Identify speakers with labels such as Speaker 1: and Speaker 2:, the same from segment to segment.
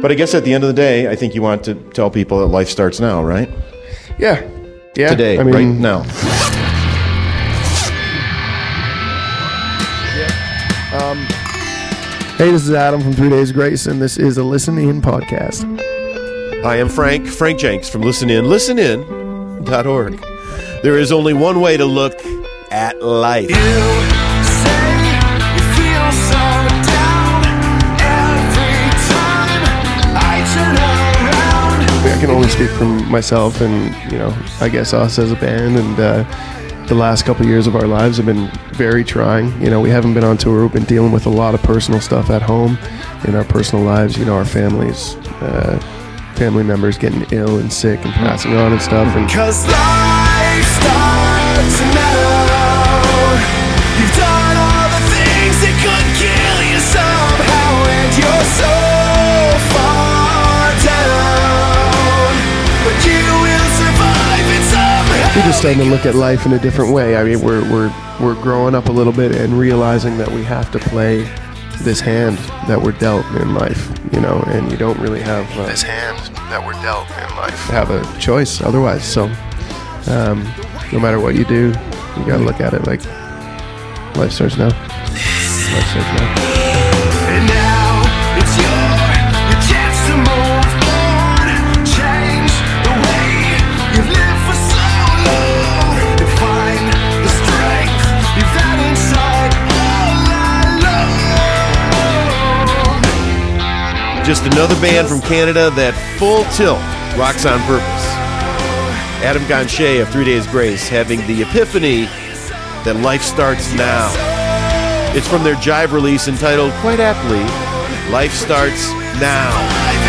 Speaker 1: But I guess at the end of the day, I think you want to tell people that life starts now, right?
Speaker 2: Yeah. Yeah.
Speaker 1: Today,
Speaker 2: I mean,
Speaker 1: right now.
Speaker 2: Um, hey, this is Adam from Three Days Grace, and this is a Listen In podcast.
Speaker 1: I am Frank, Frank Jenks from Listen In, listenin.org. There is only one way to look at life.
Speaker 2: I for myself and, you know, I guess us as a band. And uh, the last couple years of our lives have been very trying. You know, we haven't been on tour. We've been dealing with a lot of personal stuff at home in our personal lives. You know, our families, uh, family members getting ill and sick and passing on and stuff. And we're just starting to look at life in a different way. I mean, we're we're we're growing up a little bit and realizing that we have to play this hand that we're dealt in life, you know, and you don't really have uh, this hand that we're dealt in life have a choice otherwise. So, um, no matter what you do, you gotta look at it like life starts now. Life starts now.
Speaker 1: Just another band from Canada that full tilt rocks on purpose. Adam Gontier of Three Days Grace having the epiphany that life starts now. It's from their Jive release entitled, quite aptly, Life Starts Now.
Speaker 3: Life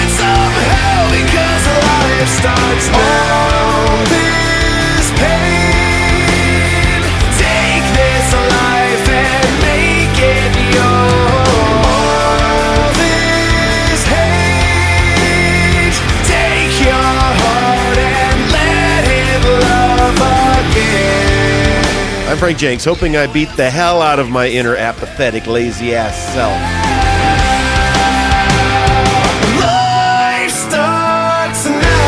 Speaker 1: Frank Jenks, hoping I beat the hell out of my inner apathetic, lazy ass self.
Speaker 3: Life starts now.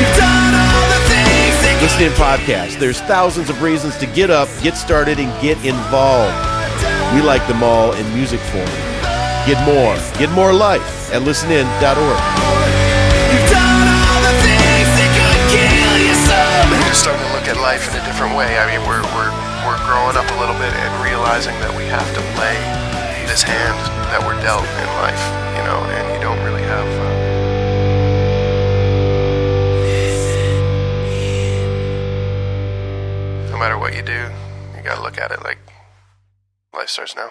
Speaker 3: You've done all the things that
Speaker 1: Listen in podcast. There's thousands of reasons to get up, get started, and get involved. We like them all in music form. Get more, get more life at listenin.org.
Speaker 2: way. I mean, we're we're we're growing up a little bit and realizing that we have to play this hand that we're dealt in life, you know, and you don't really have. Uh, no matter what you do, you gotta look at it like life starts now.